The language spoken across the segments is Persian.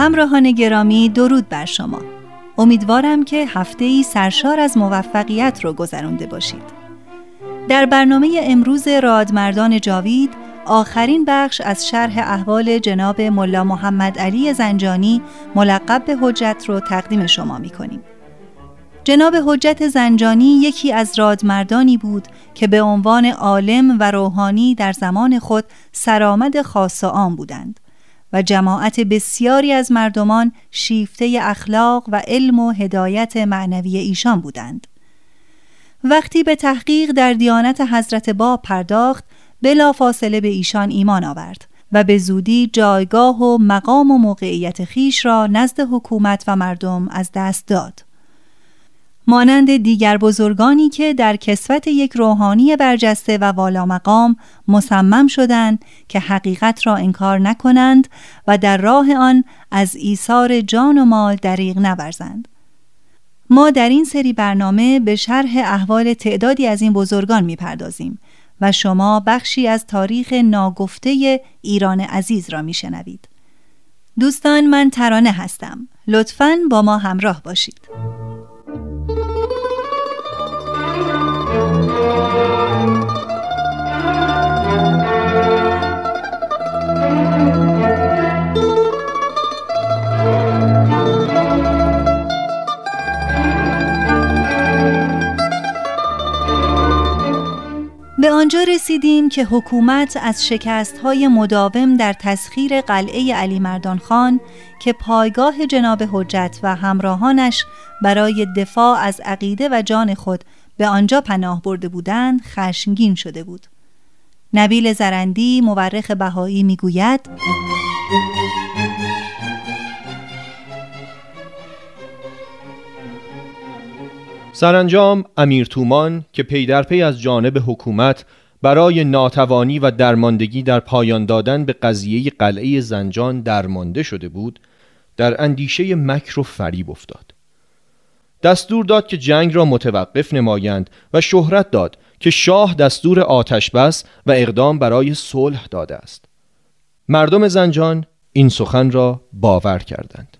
همراهان گرامی درود بر شما امیدوارم که هفته ای سرشار از موفقیت رو گذرانده باشید در برنامه امروز رادمردان جاوید آخرین بخش از شرح احوال جناب ملا محمد علی زنجانی ملقب به حجت رو تقدیم شما می کنیم. جناب حجت زنجانی یکی از رادمردانی بود که به عنوان عالم و روحانی در زمان خود سرآمد خاص عام بودند. و جماعت بسیاری از مردمان شیفته اخلاق و علم و هدایت معنوی ایشان بودند. وقتی به تحقیق در دیانت حضرت باب پرداخت بلا فاصله به ایشان ایمان آورد و به زودی جایگاه و مقام و موقعیت خیش را نزد حکومت و مردم از دست داد. مانند دیگر بزرگانی که در کسوت یک روحانی برجسته و والا مقام مصمم شدند که حقیقت را انکار نکنند و در راه آن از ایثار جان و مال دریغ نورزند. ما در این سری برنامه به شرح احوال تعدادی از این بزرگان می‌پردازیم و شما بخشی از تاریخ ناگفته ایران عزیز را میشنوید. دوستان من ترانه هستم. لطفاً با ما همراه باشید. آنجا رسیدیم که حکومت از شکست های مداوم در تسخیر قلعه علی مردان خان که پایگاه جناب حجت و همراهانش برای دفاع از عقیده و جان خود به آنجا پناه برده بودند خشمگین شده بود. نبیل زرندی مورخ بهایی می‌گوید سرانجام امیر تومان که پی در پی از جانب حکومت برای ناتوانی و درماندگی در پایان دادن به قضیه قلعه زنجان درمانده شده بود در اندیشه مکر و فریب افتاد. دستور داد که جنگ را متوقف نمایند و شهرت داد که شاه دستور آتش بس و اقدام برای صلح داده است. مردم زنجان این سخن را باور کردند.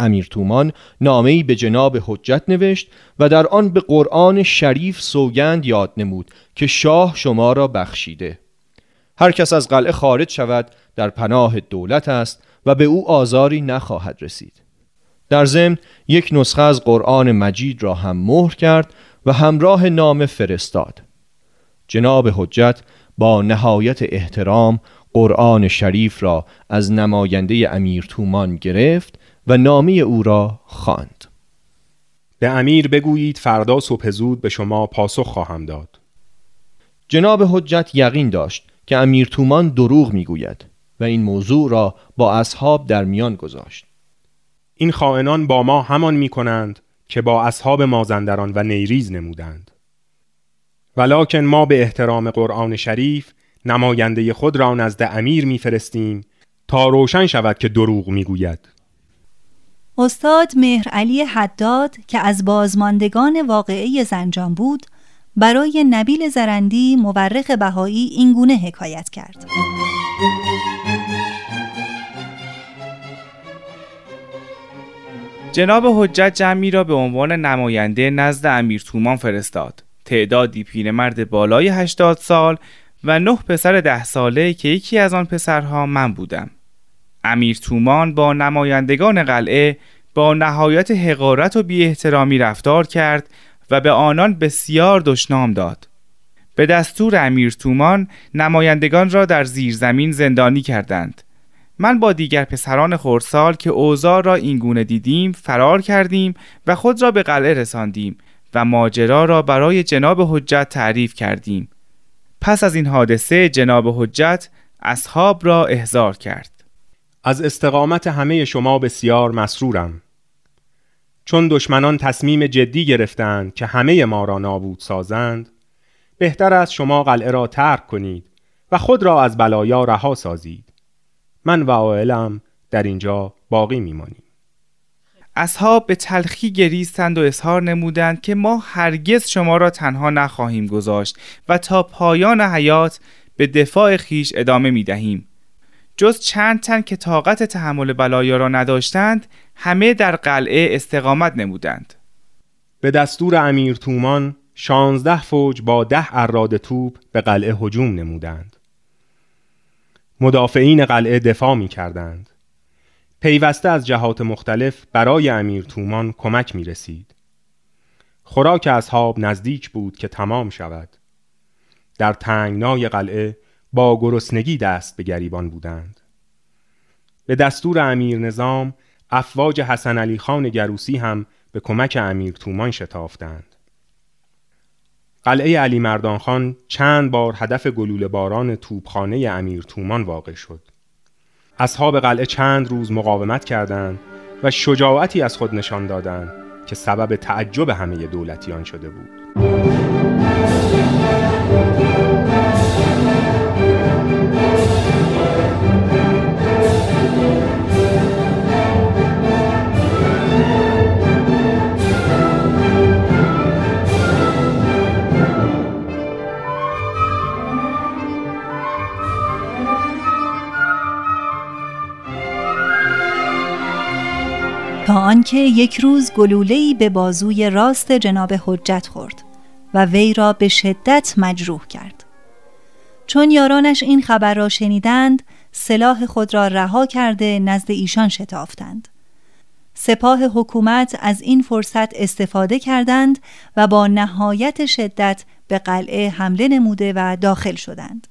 امیر تومان نامه‌ای به جناب حجت نوشت و در آن به قرآن شریف سوگند یاد نمود که شاه شما را بخشیده. هر کس از قلعه خارج شود در پناه دولت است و به او آزاری نخواهد رسید. در ضمن یک نسخه از قرآن مجید را هم مهر کرد و همراه نام فرستاد. جناب حجت با نهایت احترام قرآن شریف را از نماینده امیر تومان گرفت و نامی او را خواند. به امیر بگویید فردا صبح زود به شما پاسخ خواهم داد. جناب حجت یقین داشت که امیر تومان دروغ می‌گوید و این موضوع را با اصحاب در میان گذاشت. این خائنان با ما همان می کنند که با اصحاب مازندران و نیریز نمودند. ولکن ما به احترام قرآن شریف نماینده خود را نزد امیر میفرستیم تا روشن شود که دروغ می‌گوید. استاد مهر علی حداد که از بازماندگان واقعه زنجان بود برای نبیل زرندی مورخ بهایی این گونه حکایت کرد. جناب حجت جمعی را به عنوان نماینده نزد امیر تومان فرستاد. تعدادی پیرمرد بالای 80 سال و نه پسر ده ساله که یکی از آن پسرها من بودم. امیر تومان با نمایندگان قلعه با نهایت حقارت و بی احترامی رفتار کرد و به آنان بسیار دشنام داد. به دستور امیر تومان نمایندگان را در زیرزمین زندانی کردند. من با دیگر پسران خورسال که اوزار را اینگونه دیدیم فرار کردیم و خود را به قلعه رساندیم و ماجرا را برای جناب حجت تعریف کردیم. پس از این حادثه جناب حجت اصحاب را احضار کرد. از استقامت همه شما بسیار مسرورم. چون دشمنان تصمیم جدی گرفتند که همه ما را نابود سازند بهتر است شما قلعه را ترک کنید و خود را از بلایا رها سازید. من و عائلم در اینجا باقی میمانیم. اصحاب به تلخی گریستند و اظهار نمودند که ما هرگز شما را تنها نخواهیم گذاشت و تا پایان حیات به دفاع خیش ادامه می دهیم. جز چند تن که طاقت تحمل بلایا را نداشتند همه در قلعه استقامت نمودند. به دستور امیر تومان شانزده فوج با ده اراد توپ به قلعه هجوم نمودند. مدافعین قلعه دفاع می کردند پیوسته از جهات مختلف برای امیر تومان کمک می رسید خوراک اصحاب نزدیک بود که تمام شود. در تنگنای قلعه با گرسنگی دست به گریبان بودند. به دستور امیر نظام افواج حسن علی خان گروسی هم به کمک امیر تومان شتافتند. قلعه علی مردان خان چند بار هدف گلوله باران توپخانه امیر تومان واقع شد. اصحاب قلعه چند روز مقاومت کردند و شجاعتی از خود نشان دادند که سبب تعجب همه دولتیان شده بود. آنکه یک روز گلوله‌ای به بازوی راست جناب حجت خورد و وی را به شدت مجروح کرد. چون یارانش این خبر را شنیدند سلاح خود را رها کرده نزد ایشان شتافتند. سپاه حکومت از این فرصت استفاده کردند و با نهایت شدت به قلعه حمله نموده و داخل شدند.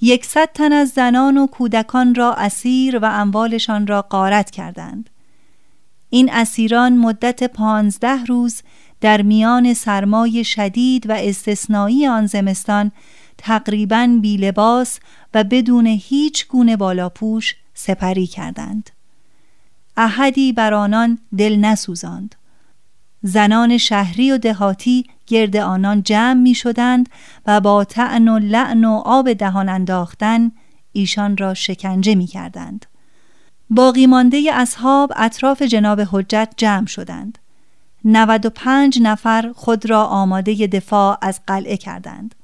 یکصد تن از زنان و کودکان را اسیر و اموالشان را غارت کردند. این اسیران مدت پانزده روز در میان سرمای شدید و استثنایی آن زمستان تقریبا بی لباس و بدون هیچ گونه بالاپوش سپری کردند. احدی بر آنان دل نسوزاند. زنان شهری و دهاتی گرد آنان جمع می شدند و با تعن و لعن و آب دهان انداختن ایشان را شکنجه می کردند باقی مانده اصحاب اطراف جناب حجت جمع شدند. 95 نفر خود را آماده دفاع از قلعه کردند.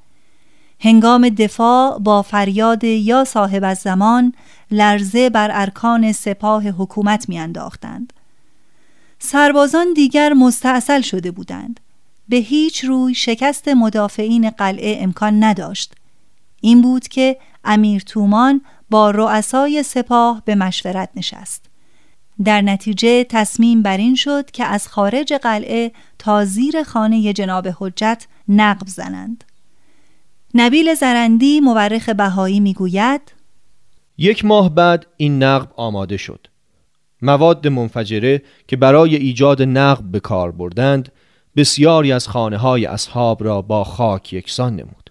هنگام دفاع با فریاد یا صاحب از زمان لرزه بر ارکان سپاه حکومت میانداختند. سربازان دیگر مستاصل شده بودند. به هیچ روی شکست مدافعین قلعه امکان نداشت. این بود که امیر تومان با رؤسای سپاه به مشورت نشست. در نتیجه تصمیم بر این شد که از خارج قلعه تا زیر خانه جناب حجت نقب زنند. نبیل زرندی مورخ بهایی می‌گوید یک ماه بعد این نقب آماده شد. مواد منفجره که برای ایجاد نقب به کار بردند بسیاری از خانه های اصحاب را با خاک یکسان نمود.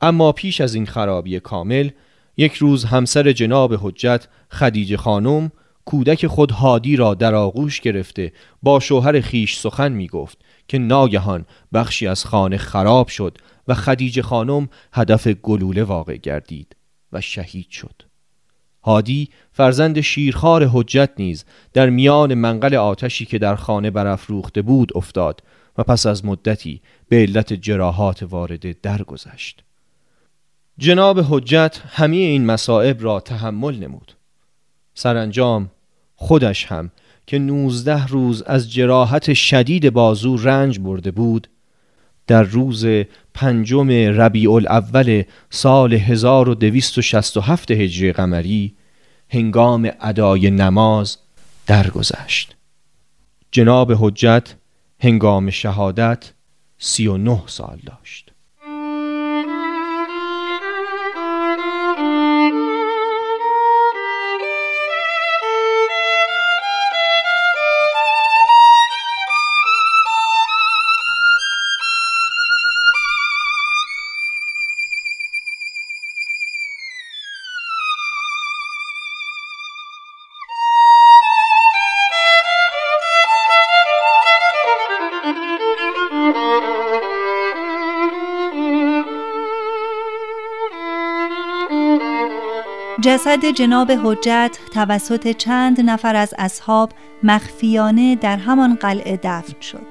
اما پیش از این خرابی کامل یک روز همسر جناب حجت خدیجه خانم کودک خود هادی را در آغوش گرفته با شوهر خیش سخن می گفت که ناگهان بخشی از خانه خراب شد و خدیجه خانم هدف گلوله واقع گردید و شهید شد هادی فرزند شیرخوار حجت نیز در میان منقل آتشی که در خانه برافروخته بود افتاد و پس از مدتی به علت جراحات وارده درگذشت. جناب حجت همه این مصائب را تحمل نمود. سرانجام خودش هم که نوزده روز از جراحت شدید بازو رنج برده بود در روز پنجم ربیع الاول سال 1267 هجری قمری هنگام ادای نماز درگذشت جناب حجت هنگام شهادت سی و نه سال داشت جسد جناب حجت توسط چند نفر از اصحاب مخفیانه در همان قلعه دفن شد.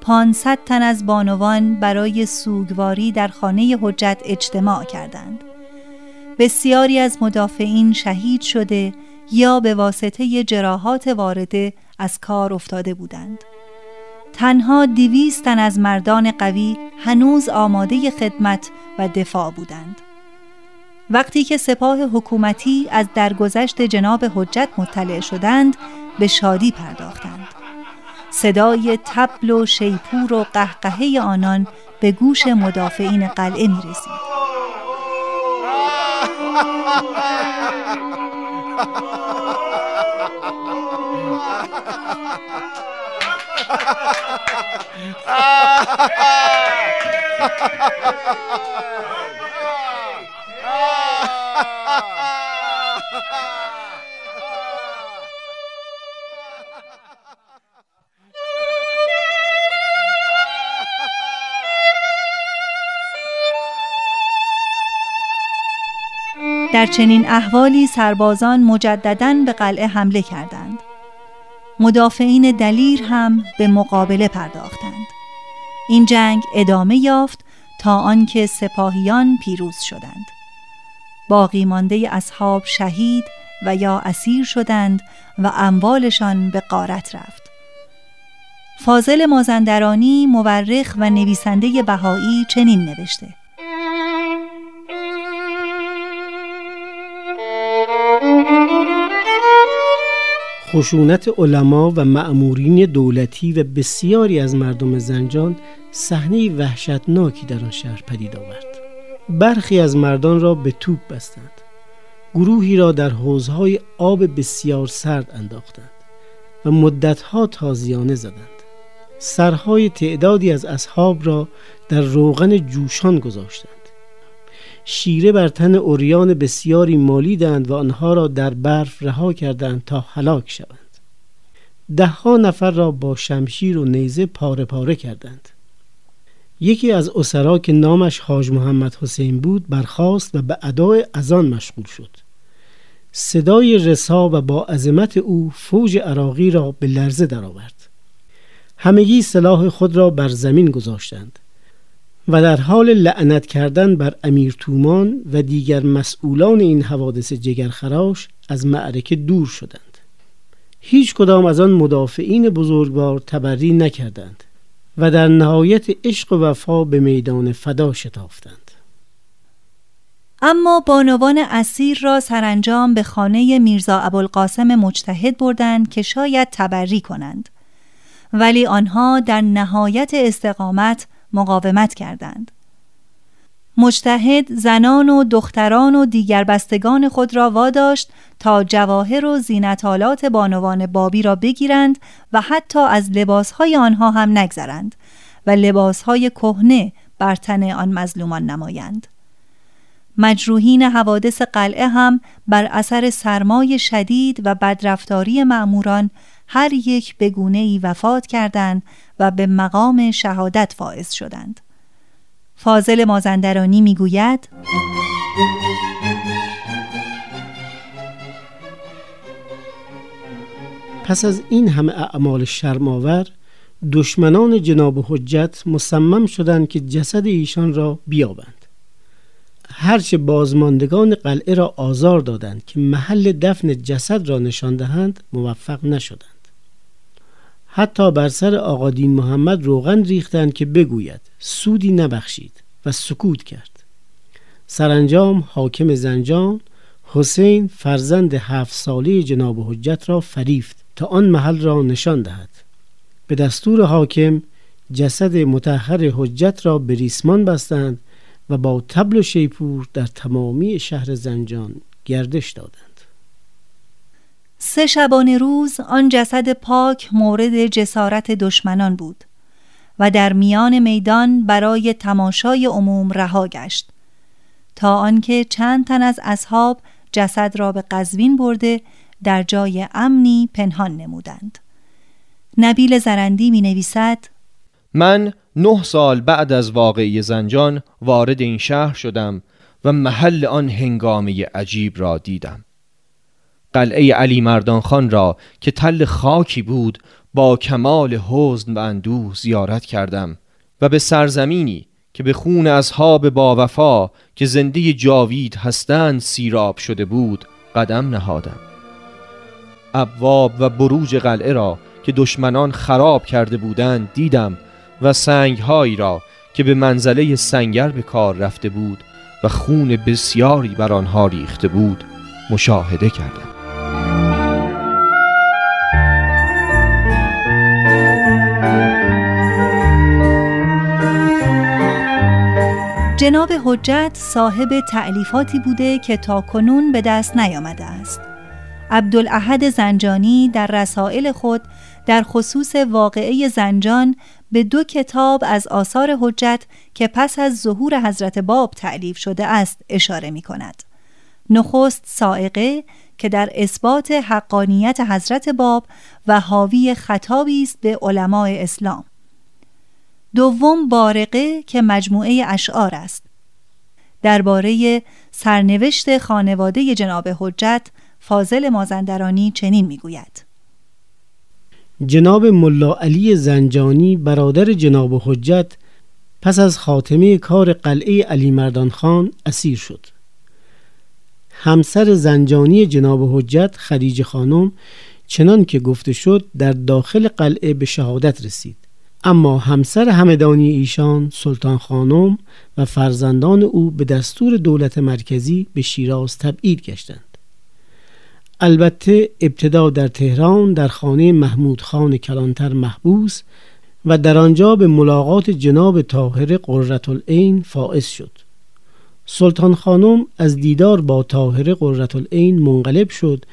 پانصد تن از بانوان برای سوگواری در خانه حجت اجتماع کردند. بسیاری از مدافعین شهید شده یا به واسطه جراحات وارده از کار افتاده بودند. تنها دویست تن از مردان قوی هنوز آماده خدمت و دفاع بودند. وقتی که سپاه حکومتی از درگذشت جناب حجت مطلع شدند به شادی پرداختند صدای تبل و شیپور و قهقهه آنان به گوش مدافعین قلعه می رسید. در چنین احوالی سربازان مجددا به قلعه حمله کردند. مدافعین دلیر هم به مقابله پرداختند. این جنگ ادامه یافت تا آنکه سپاهیان پیروز شدند. باقی مانده اصحاب شهید و یا اسیر شدند و اموالشان به قارت رفت. فاضل مازندرانی مورخ و نویسنده بهایی چنین نوشته خشونت علما و معمورین دولتی و بسیاری از مردم زنجان صحنه وحشتناکی در آن شهر پدید آورد برخی از مردان را به توپ بستند. گروهی را در حوزهای آب بسیار سرد انداختند و مدتها تازیانه زدند. سرهای تعدادی از اصحاب را در روغن جوشان گذاشتند. شیره بر تن اوریان بسیاری مالیدند و آنها را در برف رها کردند تا هلاک شوند. دهها نفر را با شمشیر و نیزه پاره پاره کردند. یکی از اسرا که نامش حاج محمد حسین بود برخاست و به ادای اذان مشغول شد. صدای رسا و با عظمت او فوج عراقی را به لرزه درآورد. همگی سلاح خود را بر زمین گذاشتند و در حال لعنت کردن بر امیر تومان و دیگر مسئولان این حوادث جگرخراش از معرکه دور شدند. هیچ کدام از آن مدافعین بزرگوار تبری نکردند. و در نهایت عشق و وفا به میدان فدا شتافتند اما بانوان اسیر را سرانجام به خانه میرزا ابوالقاسم مجتهد بردند که شاید تبری کنند ولی آنها در نهایت استقامت مقاومت کردند. مجتهد زنان و دختران و دیگر بستگان خود را واداشت تا جواهر و زینتالات بانوان بابی را بگیرند و حتی از لباسهای آنها هم نگذرند و لباسهای کهنه بر تن آن مظلومان نمایند. مجروحین حوادث قلعه هم بر اثر سرمای شدید و بدرفتاری معموران هر یک به گونه ای وفات کردند و به مقام شهادت فائز شدند. فاضل مازندرانی می‌گوید پس از این همه اعمال شرماور دشمنان جناب حجت مصمم شدند که جسد ایشان را بیابند. هرچه بازماندگان قلعه را آزار دادند که محل دفن جسد را نشان دهند موفق نشدند. حتی بر سر آقادین محمد روغن ریختند که بگوید سودی نبخشید و سکوت کرد. سرانجام حاکم زنجان حسین فرزند هفت ساله جناب حجت را فریفت تا آن محل را نشان دهد. به دستور حاکم جسد متحر حجت را به ریسمان بستند و با تبل و شیپور در تمامی شهر زنجان گردش دادند. سه شبانه روز آن جسد پاک مورد جسارت دشمنان بود و در میان میدان برای تماشای عموم رها گشت تا آنکه چند تن از اصحاب جسد را به قزوین برده در جای امنی پنهان نمودند. نبیل زرندی می نویسد من نه سال بعد از واقعی زنجان وارد این شهر شدم و محل آن هنگامه عجیب را دیدم. قلعه علی مردان خان را که تل خاکی بود با کمال حزن و اندوه زیارت کردم و به سرزمینی که به خون اصحاب با وفا که زنده جاوید هستند سیراب شده بود قدم نهادم. ابواب و بروج قلعه را که دشمنان خراب کرده بودند دیدم و سنگهایی را که به منزله سنگر به کار رفته بود و خون بسیاری بر آنها ریخته بود مشاهده کردم. جناب حجت صاحب تعلیفاتی بوده که تا کنون به دست نیامده است عبدالاحد زنجانی در رسائل خود در خصوص واقعه زنجان به دو کتاب از آثار حجت که پس از ظهور حضرت باب تعلیف شده است اشاره می کند. نخست سائقه که در اثبات حقانیت حضرت باب و حاوی خطابی است به علمای اسلام. دوم بارقه که مجموعه اشعار است. درباره سرنوشت خانواده جناب حجت فاضل مازندرانی چنین می‌گوید. جناب ملا علی زنجانی برادر جناب حجت پس از خاتمه کار قلعه علی مردان خان اسیر شد. همسر زنجانی جناب حجت خدیجه خانم چنان که گفته شد در داخل قلعه به شهادت رسید. اما همسر همدانی ایشان سلطان خانم و فرزندان او به دستور دولت مرکزی به شیراز تبعید گشتند. البته ابتدا در تهران در خانه محمود خان کلانتر محبوس و در آنجا به ملاقات جناب طاهر قررت العین فائز شد. سلطان خانم از دیدار با طاهر قررت العین منقلب شد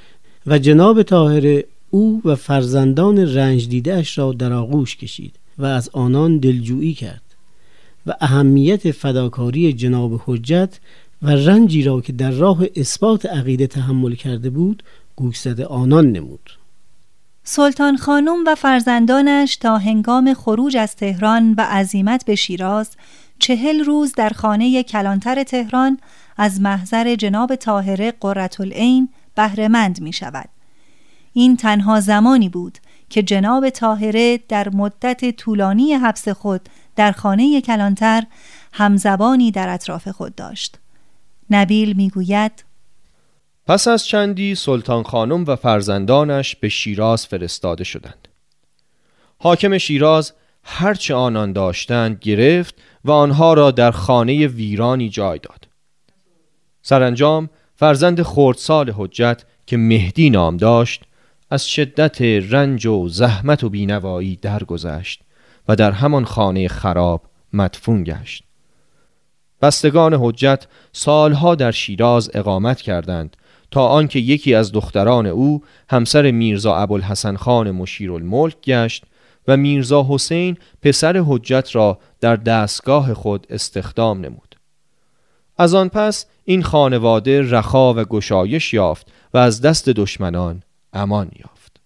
و جناب طاهر او و فرزندان رنج دیدهش را در آغوش کشید. و از آنان دلجویی کرد و اهمیت فداکاری جناب حجت و رنجی را که در راه اثبات عقیده تحمل کرده بود گوشزد آنان نمود سلطان خانم و فرزندانش تا هنگام خروج از تهران و عزیمت به شیراز چهل روز در خانه کلانتر تهران از محضر جناب طاهره قررت العین بهرهمند می شود. این تنها زمانی بود که جناب طاهره در مدت طولانی حبس خود در خانه کلانتر همزبانی در اطراف خود داشت. نبیل می‌گوید پس از چندی سلطان خانم و فرزندانش به شیراز فرستاده شدند حاکم شیراز هرچه آنان داشتند گرفت و آنها را در خانه ویرانی جای داد سرانجام فرزند خردسال حجت که مهدی نام داشت از شدت رنج و زحمت و بینوایی درگذشت و در همان خانه خراب مدفون گشت. بستگان حجت سالها در شیراز اقامت کردند تا آنکه یکی از دختران او همسر میرزا ابوالحسن خان مشیرالملک گشت و میرزا حسین پسر حجت را در دستگاه خود استخدام نمود. از آن پس این خانواده رخا و گشایش یافت و از دست دشمنان امان یافت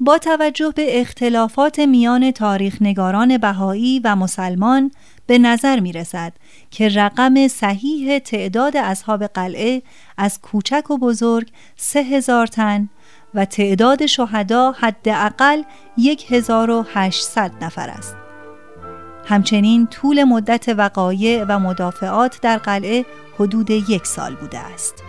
با توجه به اختلافات میان تاریخ نگاران بهایی و مسلمان به نظر می رسد که رقم صحیح تعداد اصحاب قلعه از کوچک و بزرگ سه هزار تن و تعداد شهدا حداقل 1800 نفر است. همچنین طول مدت وقایع و مدافعات در قلعه حدود یک سال بوده است.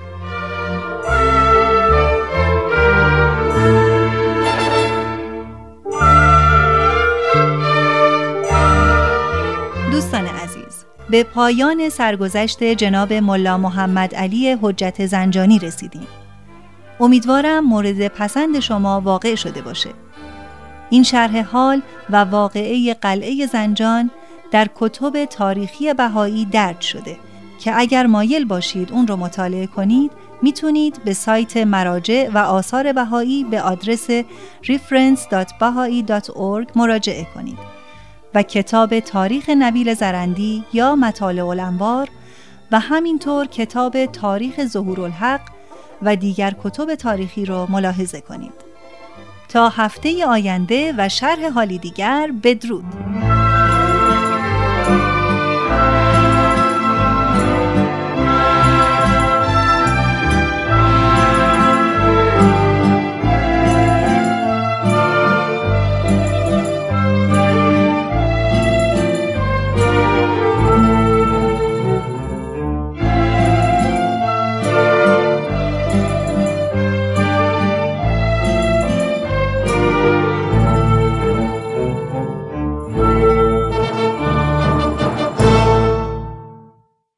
به پایان سرگذشت جناب ملا محمد علی حجت زنجانی رسیدیم. امیدوارم مورد پسند شما واقع شده باشه. این شرح حال و واقعه قلعه زنجان در کتب تاریخی بهایی درد شده که اگر مایل باشید اون رو مطالعه کنید می‌تونید به سایت مراجع و آثار بهایی به آدرس reference.bahai.org مراجعه کنید. و کتاب تاریخ نبیل زرندی یا مطالع الانوار و همینطور کتاب تاریخ ظهور الحق و دیگر کتب تاریخی را ملاحظه کنید. تا هفته آینده و شرح حالی دیگر بدرود.